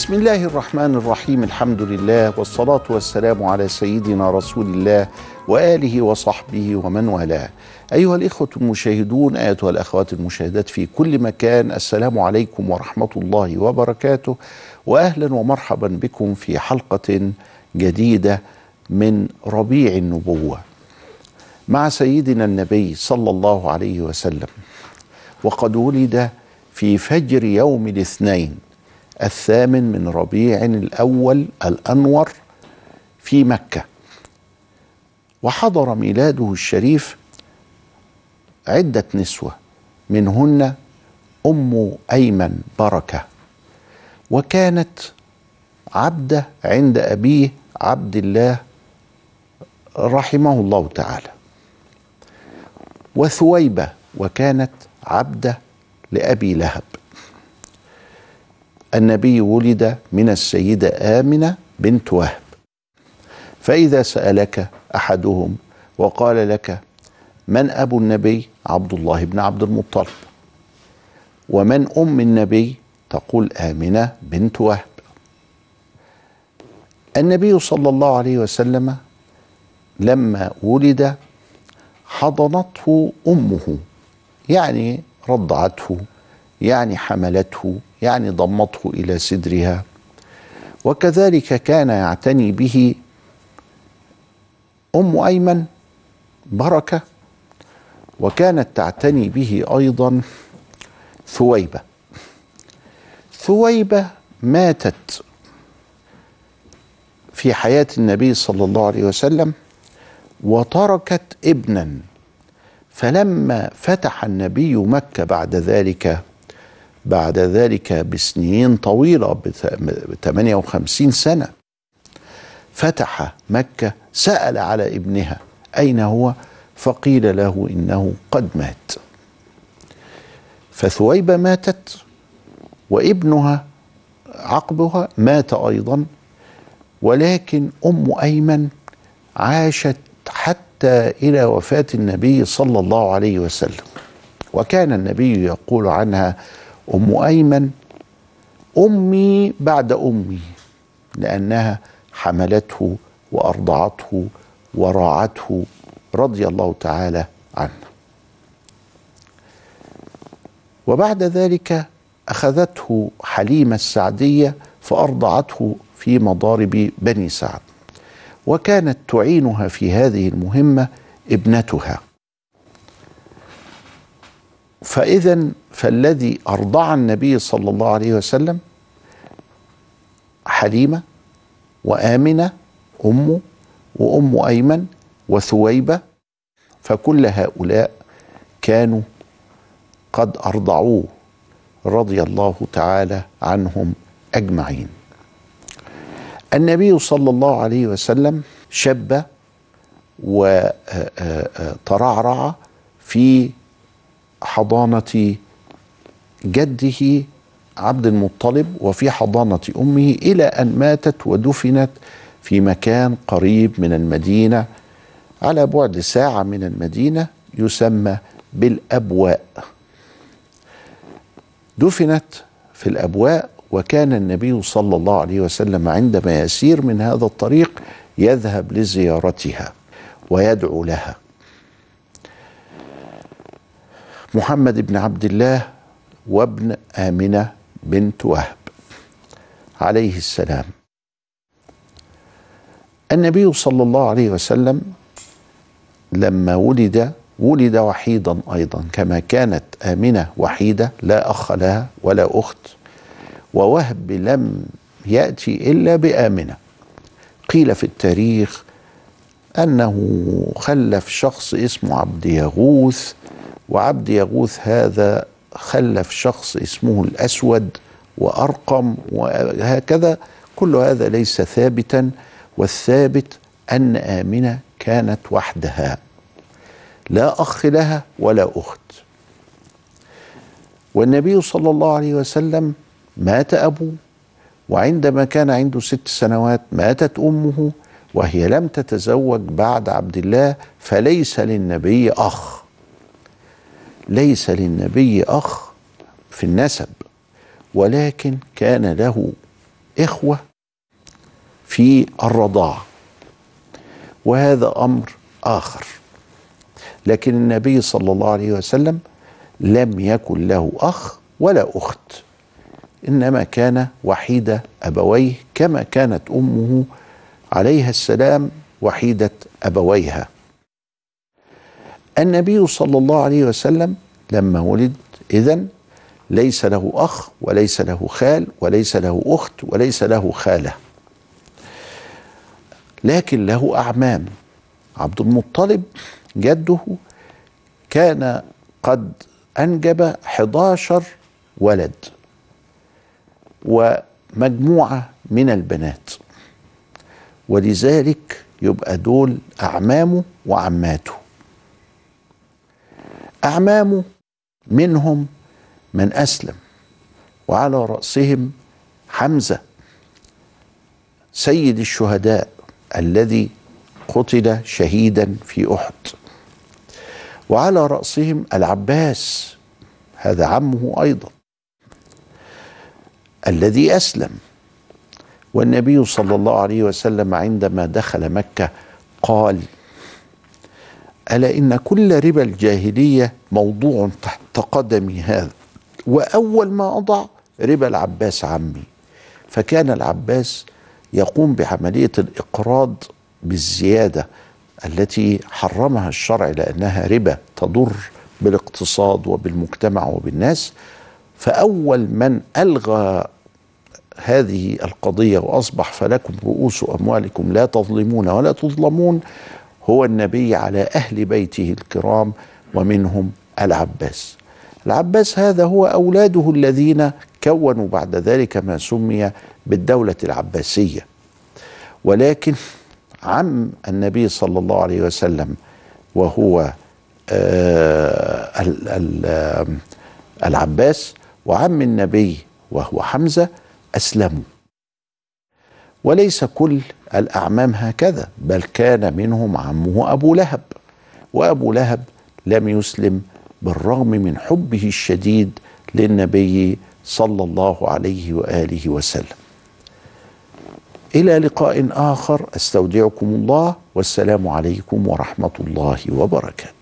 بسم الله الرحمن الرحيم الحمد لله والصلاة والسلام على سيدنا رسول الله وآله وصحبه ومن والاه. أيها الإخوة المشاهدون أيتها الأخوات المشاهدات في كل مكان السلام عليكم ورحمة الله وبركاته وأهلا ومرحبا بكم في حلقة جديدة من ربيع النبوة مع سيدنا النبي صلى الله عليه وسلم. وقد ولد في فجر يوم الاثنين الثامن من ربيع الأول الأنور في مكة. وحضر ميلاده الشريف عدة نسوة منهن أم أيمن بركة. وكانت عبدة عند أبيه عبد الله رحمه الله تعالى. وثويبة وكانت عبدة لأبي لهب. النبي ولد من السيدة آمنة بنت وهب. فإذا سألك أحدهم وقال لك من أبو النبي؟ عبد الله بن عبد المطلب. ومن أم النبي؟ تقول آمنة بنت وهب. النبي صلى الله عليه وسلم لما ولد حضنته أمه يعني رضعته. يعني حملته يعني ضمته إلى صدرها. وكذلك كان يعتني به أم أيمن بركة وكانت تعتني به أيضا ثويبة. ثويبة ماتت في حياة النبي صلى الله عليه وسلم وتركت ابنا. فلما فتح النبي مكة بعد ذلك بعد ذلك بسنين طويلة ب 58 سنة فتح مكة سأل على ابنها أين هو؟ فقيل له إنه قد مات. فثويبة ماتت وابنها عقبها مات أيضا ولكن أم أيمن عاشت حتى إلى وفاة النبي صلى الله عليه وسلم. وكان النبي يقول عنها أم أيمن أمي بعد أمي لأنها حملته وأرضعته وراعته رضي الله تعالى عنه. وبعد ذلك أخذته حليمة السعدية فأرضعته في مضارب بني سعد وكانت تعينها في هذه المهمة ابنتها. فإذا فالذي أرضع النبي صلى الله عليه وسلم حليمة وآمنة أمه وأم أيمن وثويبة فكل هؤلاء كانوا قد أرضعوه رضي الله تعالى عنهم أجمعين. النبي صلى الله عليه وسلم شب وترعرع في حضانة جده عبد المطلب وفي حضانة أمه إلى أن ماتت ودفنت في مكان قريب من المدينة على بعد ساعة من المدينة يسمى بالأبواء. دفنت في الأبواء وكان النبي صلى الله عليه وسلم عندما يسير من هذا الطريق يذهب لزيارتها ويدعو لها. محمد بن عبد الله وابن آمنة بنت وهب عليه السلام. النبي صلى الله عليه وسلم لما ولد ولد وحيدا أيضا كما كانت آمنة وحيدة لا أخ لها ولا أخت ووهب لم يأتي إلا بآمنة. قيل في التاريخ أنه خلف شخص اسمه عبد يغوث وعبد يغوث هذا خلف شخص اسمه الأسود وأرقم وهكذا. كل هذا ليس ثابتا والثابت أن آمنة كانت وحدها. لا أخ لها ولا أخت. والنبي صلى الله عليه وسلم مات أبوه وعندما كان عنده ست سنوات ماتت أمه وهي لم تتزوج بعد عبد الله فليس للنبي أخ. ليس للنبي أخ في النسب ولكن كان له إخوة في الرضاعة وهذا أمر آخر. لكن النبي صلى الله عليه وسلم لم يكن له أخ ولا أخت إنما كان وحيد أبويه كما كانت أمه عليها السلام وحيدة أبويها. النبي صلى الله عليه وسلم لما ولد إذن ليس له أخ وليس له خال وليس له أخت وليس له خالة لكن له أعمام. عبد المطلب جده كان قد أنجب 11 ولد ومجموعة من البنات ولذلك يبقى دول أعمامه وعماته. أعمامه منهم من أسلم وعلى رأسهم حمزة سيد الشهداء الذي قتل شهيدا في أحد وعلى رأسهم العباس هذا عمه أيضا الذي أسلم. والنبي صلى الله عليه وسلم عندما دخل مكة قال ألا إن كل ربا الجاهلية موضوع تحت قدمي هذا وأول ما أضع ربا العباس عمي. فكان العباس يقوم بعملية الإقراض بالزيادة التي حرمها الشرع لأنها ربا تضر بالاقتصاد وبالمجتمع وبالناس. فأول من ألغى هذه القضية وأصبح فلكم رؤوس أموالكم لا تظلمون ولا تظلمون هو النبي على أهل بيته الكرام ومنهم العباس. العباس هذا هو أولاده الذين كونوا بعد ذلك ما سمي بالدولة العباسية. ولكن عم النبي صلى الله عليه وسلم وهو آه العباس وعم النبي وهو حمزة أسلموا. وليس كل الأعمام هكذا بل كان منهم عمه أبو لهب وأبو لهب لم يسلم بالرغم من حبه الشديد للنبي صلى الله عليه وآله وسلم. إلى لقاء آخر أستودعكم الله والسلام عليكم ورحمة الله وبركاته.